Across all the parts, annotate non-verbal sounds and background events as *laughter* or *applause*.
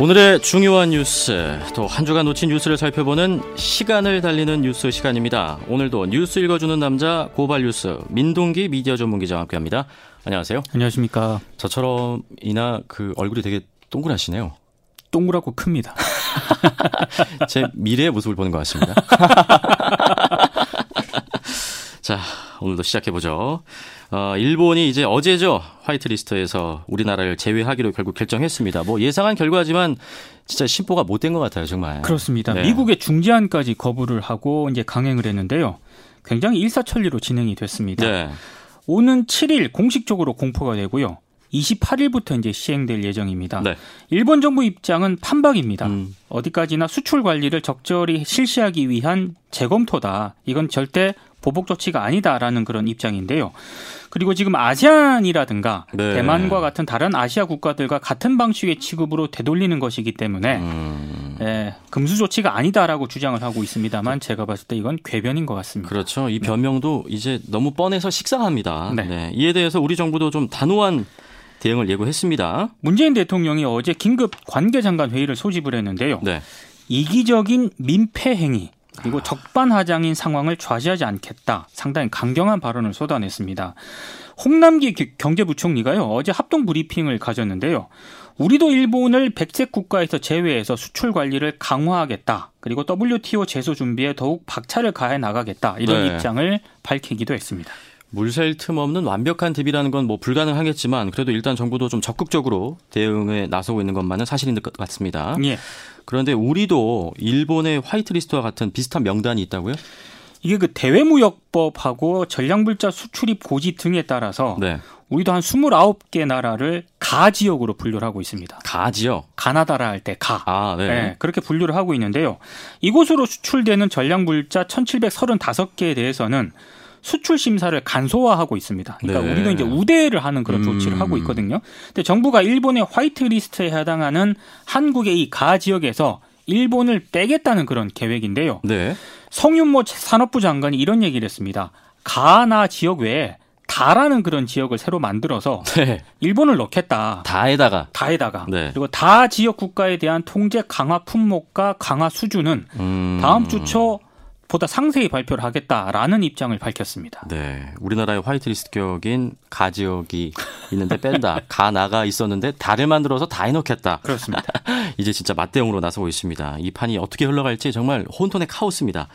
오늘의 중요한 뉴스, 또 한 주간 놓친 뉴스를 살펴보는 시간을 달리는 뉴스 시간입니다. 오늘도 뉴스 읽어주는 남자 고발 뉴스 민동기 미디어 전문 기자와 함께합니다. 안녕하세요. 안녕하십니까. 저처럼이나 그 얼굴이 되게 동그라시네요. 동그랗고 큽니다. *laughs* 제 미래의 모습을 보는 것 같습니다. *laughs* 자, 오늘도 시작해보죠. 어, 일본이 이제 어제죠. 화이트리스트에서 우리나라를 제외하기로 결국 결정했습니다. 뭐 예상한 결과지만 진짜 심보가 못 된 것 같아요, 정말. 그렇습니다. 네. 미국의 중재안까지 거부를 하고 이제 강행을 했는데요. 굉장히 일사천리로 진행이 됐습니다. 네. 오는 7일 공식적으로 공포가 되고요. 28일부터 이제 시행될 예정입니다. 네. 일본 정부 입장은 판박입니다. 음. 어디까지나 수출 관리를 적절히 실시하기 위한 재검토다. 이건 절대 보복 조치가 아니다라는 그런 입장인데요. 그리고 지금 아시안이라든가 네. 대만과 같은 다른 아시아 국가들과 같은 방식의 취급으로 되돌리는 것이기 때문에 음. 예, 금수 조치가 아니다라고 주장을 하고 있습니다만 제가 봤을 때 이건 궤변인 것 같습니다. 그렇죠. 이 변명도 네. 이제 너무 뻔해서 식상합니다. 네. 네. 이에 대해서 우리 정부도 좀 단호한 대응을 예고했습니다. 문재인 대통령이 어제 긴급 관계장관 회의를 소집을 했는데요. 네. 이기적인 민폐 행위 그리고 적반하장인 상황을 좌지하지 않겠다. 상당히 강경한 발언을 쏟아냈습니다. 홍남기 경제부총리가요 어제 합동 브리핑을 가졌는데요. 우리도 일본을 백색 국가에서 제외해서 수출 관리를 강화하겠다. 그리고 WTO 제소 준비에 더욱 박차를 가해 나가겠다. 이런 네. 입장을 밝히기도 했습니다. 물샐 틈 없는 완벽한 대비라는 건 뭐 불가능하겠지만 그래도 일단 정부도 좀 적극적으로 대응에 나서고 있는 것만은 사실인 것 같습니다. 예. 그런데 우리도 일본의 화이트리스트와 같은 비슷한 명단이 있다고요? 이게 그 대외무역법하고 전략물자 수출입 고지 등에 따라서 네. 우리도 한 29개 나라를 가 지역으로 분류를 하고 있습니다. 가 지역? 가나다라 할 때 가. 아, 네. 네. 그렇게 분류를 하고 있는데요. 이곳으로 수출되는 전략물자 1735개에 대해서는 수출 심사를 간소화하고 있습니다. 그러니까 네. 우리는 이제 우대를 하는 그런 조치를 음. 하고 있거든요. 근데 정부가 일본의 화이트 리스트에 해당하는 한국의 이 가 지역에서 일본을 빼겠다는 그런 계획인데요. 네. 성윤모 산업부 장관이 이런 얘기를 했습니다. 가나 지역 외에 다라는 그런 지역을 새로 만들어서 *laughs* 네. 일본을 넣겠다. 다에다가 다에다가 네. 그리고 다 지역 국가에 대한 통제 강화 품목과 강화 수준은 음... 다음 주초 보다 상세히 발표를 하겠다라는 입장을 밝혔습니다. 네. 우리나라의 화이트리스트 격인 가 지역이 있는데 뺀다. *laughs* 가 나가 있었는데 다를 만들어서 다 해놓겠다. 그렇습니다. *laughs* 이제 진짜 맞대응으로 나서고 있습니다. 이 판이 어떻게 흘러갈지 정말 혼돈의 카오스입니다.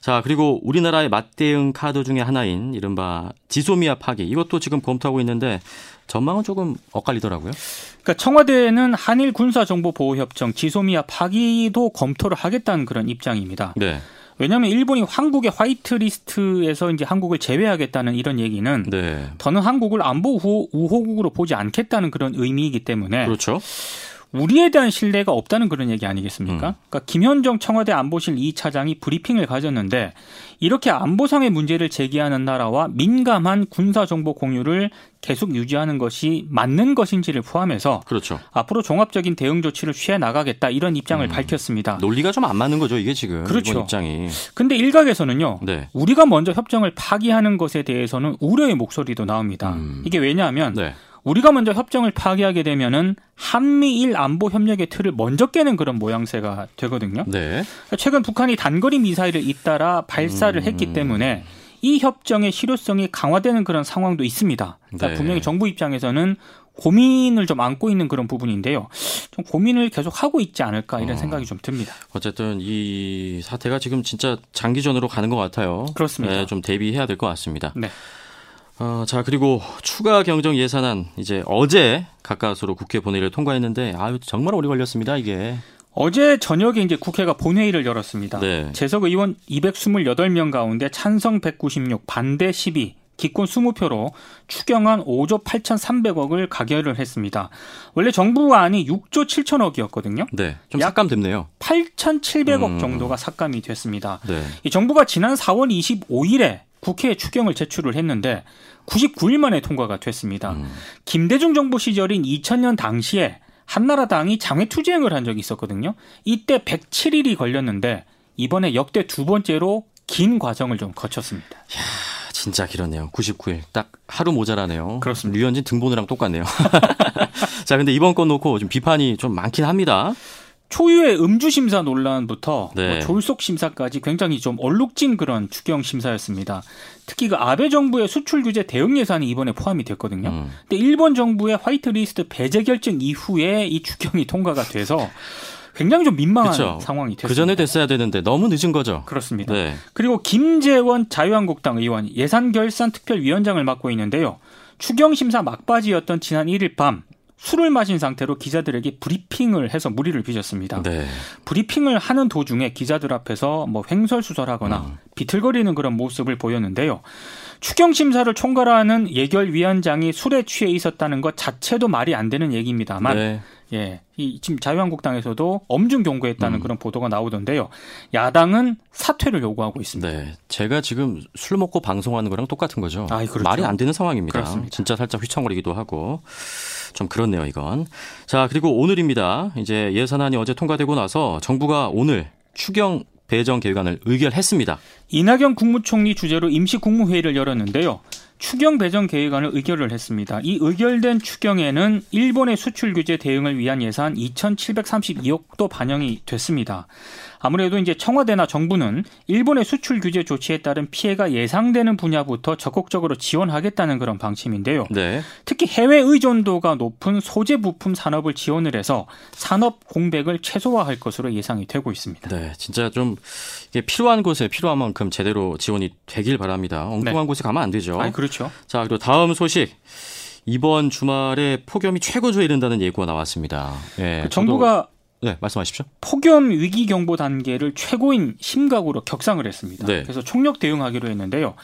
자, 그리고 우리나라의 맞대응 카드 중에 하나인 이른바 지소미아 파기. 이것도 지금 검토하고 있는데 전망은 조금 엇갈리더라고요. 그러니까 청와대는 한일 군사 정보 보호 협정 지소미아 파기도 검토를 하겠다는 그런 입장입니다. 네. 왜냐하면 일본이 한국의 화이트리스트에서 이제 한국을 제외하겠다는 이런 얘기는 네. 더는 한국을 안보 우호국으로 보지 않겠다는 그런 의미이기 때문에 그렇죠. 우리에 대한 신뢰가 없다는 그런 얘기 아니겠습니까? 음. 그러니까 김현정 청와대 안보실 2차장이 브리핑을 가졌는데 이렇게 안보상의 문제를 제기하는 나라와 민감한 군사 정보 공유를 계속 유지하는 것이 맞는 것인지를 포함해서 그렇죠. 앞으로 종합적인 대응 조치를 취해 나가겠다 이런 입장을 음. 밝혔습니다. 논리가 좀 안 맞는 거죠, 이게 지금 그렇죠. 입장이. 근데 일각에서는요. 네. 우리가 먼저 협정을 파기하는 것에 대해서는 우려의 목소리도 나옵니다. 음. 이게 왜냐하면 네. 우리가 먼저 협정을 파기하게 되면은 한미일 안보 협력의 틀을 먼저 깨는 그런 모양새가 되거든요. 네. 최근 북한이 단거리 미사일을 잇따라 발사를 음. 했기 때문에 이 협정의 실효성이 강화되는 그런 상황도 있습니다. 그러니까 네. 분명히 정부 입장에서는 고민을 좀 안고 있는 그런 부분인데요. 좀 고민을 계속 하고 있지 않을까 이런 어. 생각이 좀 듭니다. 어쨌든 이 사태가 지금 진짜 장기전으로 가는 것 같아요. 그렇습니다. 네, 좀 대비해야 될 것 같습니다. 네. 어, 자 그리고 추가 경정 예산안 이제 어제 가까스로 국회 본회의를 통과했는데 아유 정말 오래 걸렸습니다 이게. 어제 저녁에 이제 국회가 본회의를 열었습니다. 네. 재석 의원 228명 가운데 찬성 196, 반대 12, 기권 20표로 추경안 5조 8,300억을 가결을 했습니다. 원래 정부안이 6조 7천억이었거든요. 네. 좀 삭감됐네요. 8,700억 음. 정도가 삭감이 됐습니다. 네. 이 정부가 지난 4월 25일에 국회에 추경을 제출을 했는데 99일 만에 통과가 됐습니다. 음. 김대중 정부 시절인 2000년 당시에 한나라당이 장외투쟁을 한 적이 있었거든요. 이때 107일이 걸렸는데 이번에 역대 두 번째로 긴 과정을 좀 거쳤습니다. 야, 진짜 길었네요. 99일. 딱 하루 모자라네요. 그렇습니다. 류현진 등본이랑 똑같네요. *laughs* 자, 근데 이번 건 놓고 좀 비판이 좀 많긴 합니다. 초유의 음주 심사 논란부터 네. 뭐 졸속 심사까지 굉장히 좀 얼룩진 그런 추경 심사였습니다. 특히 그 아베 정부의 수출 규제 대응 예산이 이번에 포함이 됐거든요. 음. 근데 일본 정부의 화이트리스트 배제 결정 이후에 이 추경이 통과가 돼서 *laughs* 굉장히 좀 민망한 그쵸. 상황이 됐습니다. 그 전에 됐어야 되는데 너무 늦은 거죠. 그렇습니다. 네. 그리고 김재원 자유한국당 의원 예산결산특별위원장을 맡고 있는데요. 추경 심사 막바지였던 지난 1일 밤 술을 마신 상태로 기자들에게 브리핑을 해서 무리를 빚었습니다. 네. 브리핑을 하는 도중에 기자들 앞에서 뭐 횡설수설하거나 음. 비틀거리는 그런 모습을 보였는데요. 추경 심사를 총괄하는 예결위원장이 술에 취해 있었다는 것 자체도 말이 안 되는 얘기입니다만 네. 예, 이 지금 자유한국당에서도 엄중 경고했다는 음. 그런 보도가 나오던데요. 야당은 사퇴를 요구하고 있습니다. 네. 제가 지금 술 먹고 방송하는 거랑 똑같은 거죠. 아이, 그렇죠. 말이 안 되는 상황입니다. 그렇습니다. 진짜 살짝 휘청거리기도 하고 좀 그렇네요, 이건. 자, 그리고 오늘입니다. 이제 예산안이 어제 통과되고 나서 정부가 오늘 추경 배정 계획안을 의결했습니다. 이낙연 국무총리 주재로 임시 국무회의를 열었는데요. 추경 배정 계획안을 의결을 했습니다. 이 의결된 추경에는 일본의 수출 규제 대응을 위한 예산 2,732억도 반영이 됐습니다. 아무래도 이제 청와대나 정부는 일본의 수출 규제 조치에 따른 피해가 예상되는 분야부터 적극적으로 지원하겠다는 그런 방침인데요. 네. 특히 해외 의존도가 높은 소재 부품 산업을 지원을 해서 산업 공백을 최소화할 것으로 예상이 되고 있습니다. 네. 진짜 좀 필요한 곳에 필요한 만큼 제대로 지원이 되길 바랍니다. 엉뚱한 곳에 가면 안 되죠. 아, 그렇죠. 자, 그리고 다음 소식. 이번 주말에 폭염이 최고조에 이른다는 예고가 나왔습니다. 예. 그 정부가 네, 말씀하십시오. 폭염 위기 경보 단계를 최고인 심각으로 격상을 했습니다. 네. 그래서 총력 대응하기로 했는데요.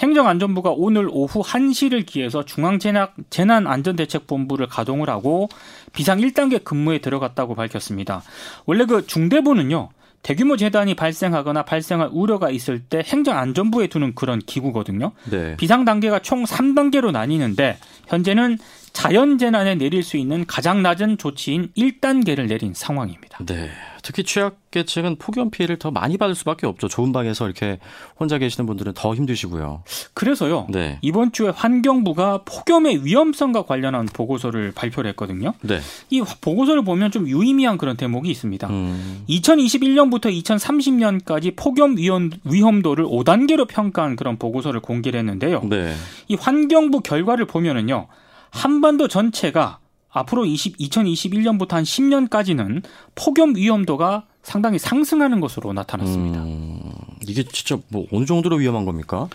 행정안전부가 오늘 오후 1시를 기해서 중앙재난안전대책본부를 가동을 하고 비상 1단계 근무에 들어갔다고 밝혔습니다. 원래 그 중대본은요. 대규모 재단이 발생하거나 발생할 우려가 있을 때 행정안전부에 두는 그런 기구거든요. 네. 비상 단계가 총 3단계로 나뉘는데 현재는 자연 재난에 내릴 수 있는 가장 낮은 조치인 1단계를 내린 상황입니다. 네. 특히 취약계층은 폭염 피해를 더 많이 받을 수밖에 없죠. 좁은 방에서 이렇게 혼자 계시는 분들은 더 힘드시고요. 그래서요. 네. 이번 주에 환경부가 폭염의 위험성과 관련한 보고서를 발표를 했거든요. 네. 이 보고서를 보면 좀 유의미한 그런 대목이 있습니다. 음, 2021년부터 2030년까지 폭염 위험, 위험도를 5단계로 평가한 그런 보고서를 공개를 했는데요. 네. 이 환경부 결과를 보면은요. 한반도 전체가 앞으로 20, 2021년부터 한 10년까지는 폭염 위험도가 상당히 상승하는 것으로 나타났습니다. 음, 이게 진짜 뭐 어느 정도로 위험한 겁니까?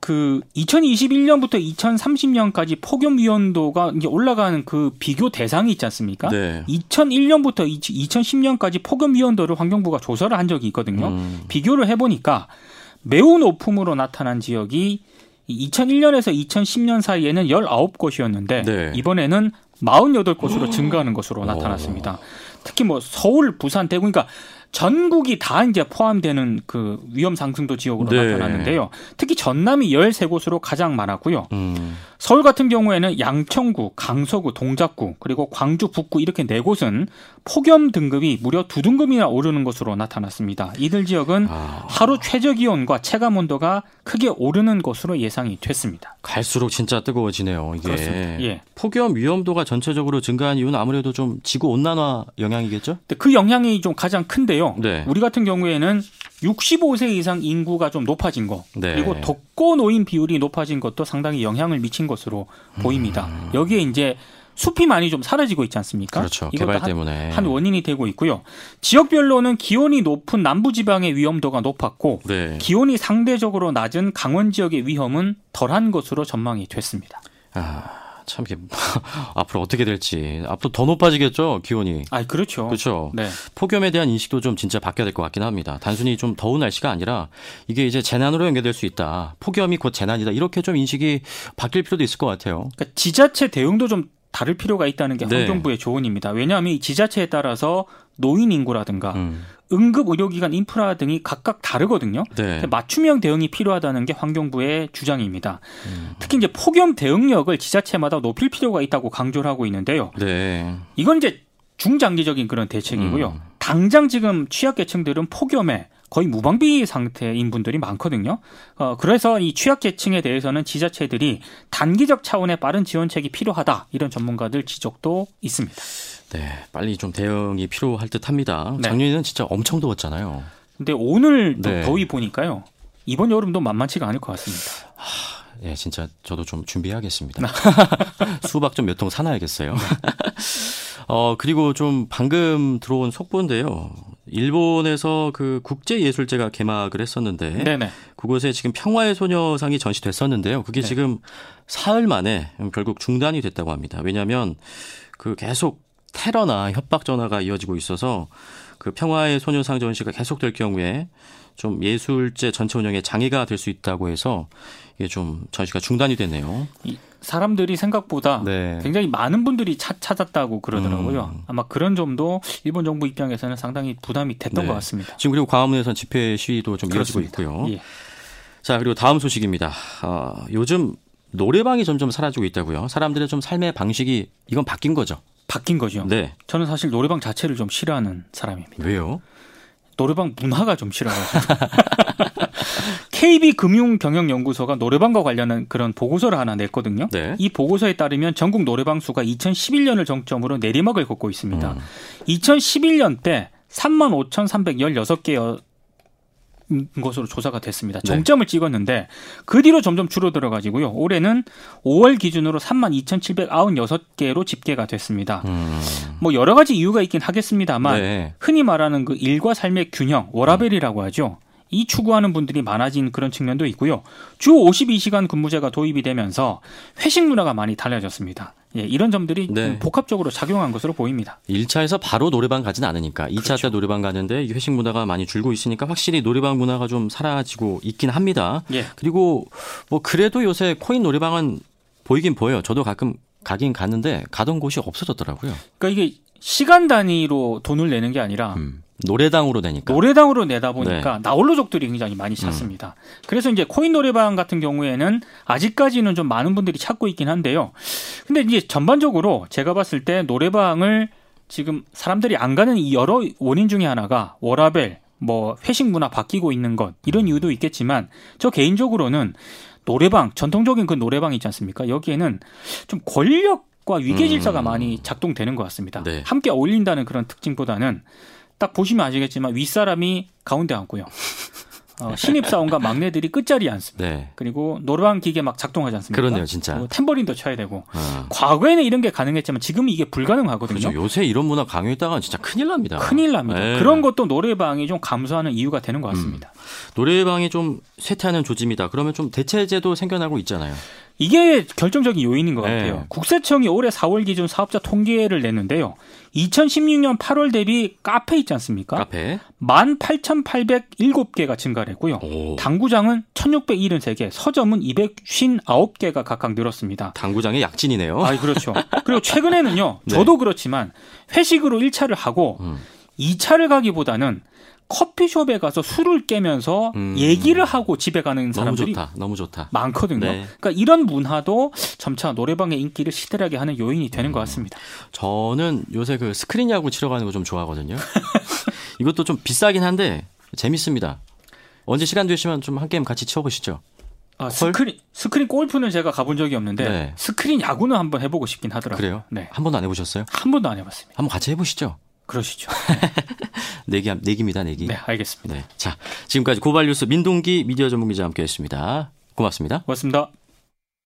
그 2021년부터 2030년까지 폭염 위험도가 이제 올라가는 그 비교 대상이 있지 않습니까? 네. 2001년부터 2010년까지 폭염 위험도를 환경부가 조사를 한 적이 있거든요. 음, 비교를 해 보니까 매우 높음으로 나타난 지역이 2001년에서 2010년 사이에는 19곳이었는데 네. 이번에는 48곳으로 증가하는 것으로 어. 나타났습니다. 특히 뭐 서울, 부산, 대구 그러니까 전국이 다 이제 포함되는 그 위험 상승도 지역으로 네. 나타났는데요. 특히 전남이 13곳으로 가장 많았고요. 음, 서울 같은 경우에는 양천구, 강서구, 동작구, 그리고 광주, 북구 이렇게 네 곳은 폭염 등급이 무려 두 등급이나 오르는 것으로 나타났습니다. 이들 지역은 아, 하루 최저 기온과 체감 온도가 크게 오르는 것으로 예상이 됐습니다. 갈수록 진짜 뜨거워지네요. 이게 그렇습니다. 예. 폭염 위험도가 전체적으로 증가한 이유는 아무래도 좀 지구 온난화 영향이겠죠? 그 영향이 좀 가장 큰데요. 네. 우리 같은 경우에는 65세 이상 인구가 좀 높아진 거 네. 그리고 독거 노인 비율이 높아진 것도 상당히 영향을 미친 것으로 보입니다. 여기에 이제 숲이 많이 좀 사라지고 있지 않습니까? 그렇죠. 개발 한- 때문에. 한 원인이 되고 있고요. 지역별로는 기온이 높은 남부 지방의 위험도가 높았고 네. 기온이 상대적으로 낮은 강원 지역의 위험은 덜한 것으로 전망이 됐습니다. 아, 참 이게 *laughs* 앞으로 어떻게 될지 앞으로 더 높아지겠죠 기온이. 아, 그렇죠. 그렇죠. 네. 폭염에 대한 인식도 좀 진짜 바뀌어야 될 것 같긴 합니다. 단순히 좀 더운 날씨가 아니라 이게 이제 재난으로 연결될 수 있다. 폭염이 곧 재난이다. 이렇게 좀 인식이 바뀔 필요도 있을 것 같아요. 그러니까 지자체 대응도 좀 다를 필요가 있다는 게 네. 환경부의 조언입니다. 왜냐하면 이 지자체에 따라서 노인 인구라든가 음. 응급 의료기관 인프라 등이 각각 다르거든요. 네. 맞춤형 대응이 필요하다는 게 환경부의 주장입니다. 음. 특히 이제 폭염 대응력을 지자체마다 높일 필요가 있다고 강조를 하고 있는데요. 네. 이건 이제 중장기적인 그런 대책이고요. 음. 당장 지금 취약계층들은 폭염에 거의 무방비 상태인 분들이 많거든요. 어, 그래서 이 취약계층에 대해서는 지자체들이 단기적 차원의 빠른 지원책이 필요하다 이런 전문가들 지적도 있습니다. 네, 빨리 좀 대응이 필요할 듯합니다. 네. 작년에는 진짜 엄청 더웠잖아요. 근데 오늘 네. 더위 보니까요. 이번 여름도 만만치가 않을 것 같습니다. 하, 예, 진짜 저도 좀 준비해야겠습니다. *laughs* 수박 좀 몇 통 사놔야겠어요. *laughs* 어, 그리고 좀 방금 들어온 속보인데요. 일본에서 그 국제예술제가 개막을 했었는데 네네. 그곳에 지금 평화의 소녀상이 전시됐었는데요. 그게 네. 지금 사흘 만에 결국 중단이 됐다고 합니다. 왜냐하면 그 계속 테러나 협박 전화가 이어지고 있어서 그 평화의 소녀상 전시가 계속될 경우에 좀 예술제 전체 운영에 장애가 될 수 있다고 해서 이게 좀 전시가 중단이 됐네요. 사람들이 생각보다 네. 굉장히 많은 분들이 찾, 찾았다고 그러더라고요. 음. 아마 그런 점도 일본 정부 입장에서는 상당히 부담이 됐던 네. 것 같습니다. 지금 그리고 광화문에서는 집회 시위도 좀 이어지고 있고요. 예. 자 그리고 다음 소식입니다. 어, 요즘 노래방이 점점 사라지고 있다고요. 사람들의 좀 삶의 방식이 이건 바뀐 거죠. 바뀐 거죠. 네. 저는 사실 노래방 자체를 좀 싫어하는 사람입니다. 왜요? 노래방 문화가 좀 싫어가지고. *laughs* KB금융경영연구소가 노래방과 관련한 그런 보고서를 하나 냈거든요. 네. 이 보고서에 따르면 전국 노래방 수가 2011년을 정점으로 내리막을 걷고 있습니다. 음. 2011년 때 35,316개 것으로 조사가 됐습니다. 네. 정점을 네. 찍었는데 그 뒤로 점점 줄어들어 가지고요. 올해는 5월 기준으로 32,796개로 집계가 됐습니다. 음. 뭐 여러 가지 이유가 있긴 하겠습니다만 네. 흔히 말하는 그 일과 삶의 균형, 워라벨이라고 하죠. 이 추구하는 분들이 많아진 그런 측면도 있고요. 주 52시간 근무제가 도입이 되면서 회식 문화가 많이 달라졌습니다. 예, 이런 점들이 네. 복합적으로 작용한 것으로 보입니다. 1차에서 바로 노래방 가지는 않으니까 2차 그렇죠. 때 노래방 가는데 회식 문화가 많이 줄고 있으니까 확실히 노래방 문화가 좀 사라지고 있긴 합니다. 예. 그리고 뭐 그래도 요새 코인 노래방은 보이긴 보여요. 저도 가끔 가긴 갔는데 가던 곳이 없어졌더라고요. 그러니까 이게 시간 단위로 돈을 내는 게 아니라 음. 노래당으로 내니까. 노래당으로 내다 보니까 네. 나홀로족들이 굉장히 많이 음. 찾습니다. 음. 그래서 이제 코인 노래방 같은 경우에는 아직까지는 좀 많은 분들이 찾고 있긴 한데요. 근데 이제 전반적으로 제가 봤을 때 노래방을 지금 사람들이 안 가는 이 여러 원인 중에 하나가 워라벨, 뭐 회식 문화 바뀌고 있는 것 이런 이유도 있겠지만 저 개인적으로는 노래방 전통적인 그 노래방 있지 않습니까? 여기에는 좀 권력과 위계 질서가 음. 많이 작동되는 것 같습니다. 네. 함께 어울린다는 그런 특징보다는 딱 보시면 아시겠지만 윗사람이 가운데 앉고요. 어, 신입 사원과 막내들이 끝자리에 앉습니다. 네. 그리고 노래방 기계 막 작동하지 않습니까? 그러네요, 진짜. 탬버린도 쳐야 되고. 어. 과거에는 이런 게 가능했지만 지금은 이게 불가능하거든요. 그렇죠. 요새 이런 문화 강요했다가 진짜 큰일 납니다. 큰일 납니다. 네. 그런 것도 노래방이 좀 감소하는 이유가 되는 것 같습니다. 음. 노래방이 좀 쇠퇴하는 조짐이다. 그러면 좀 대체제도 생겨나고 있잖아요. 이게 결정적인 요인인 것 같아요. 네. 국세청이 올해 4월 기준 사업자 통계를 냈는데요. 2016년 8월 대비 카페 있지 않습니까? 카페. 18,807개가 증가를 했고요. 오. 당구장은 1,673개, 서점은 259개가 각각 늘었습니다. 당구장의 약진이네요. 아, 그렇죠. 그리고 최근에는요. *laughs* 네. 저도 그렇지만 회식으로 1차를 하고 음. 2차를 가기보다는 커피숍에 가서 술을 깨면서 음. 얘기를 하고 집에 가는 사람들이 너무 좋다. 너무 좋다. 많거든요. 네. 그러니까 이런 문화도 점차 노래방의 인기를 시들하게 하는 요인이 되는 음. 것 같습니다. 저는 요새 그 스크린 야구 치러 가는 거 좀 좋아하거든요. *laughs* 이것도 좀 비싸긴 한데 재밌습니다. 언제 시간 되시면 좀 한 게임 같이 치워보시죠. 아, 스크린 스크린 골프는 제가 가본 적이 없는데 네. 스크린 야구는 한번 해보고 싶긴 하더라고요. 그래요? 네. 한 번도 안 해보셨어요? 한 번도 안 해봤습니다. 한번 같이 해보시죠. 그러시죠. 내기, 내기입니다, 내기. 네, 알겠습니다. 네. 자, 지금까지 고발뉴스 민동기 미디어 전문기자 함께 했습니다. 고맙습니다. 고맙습니다.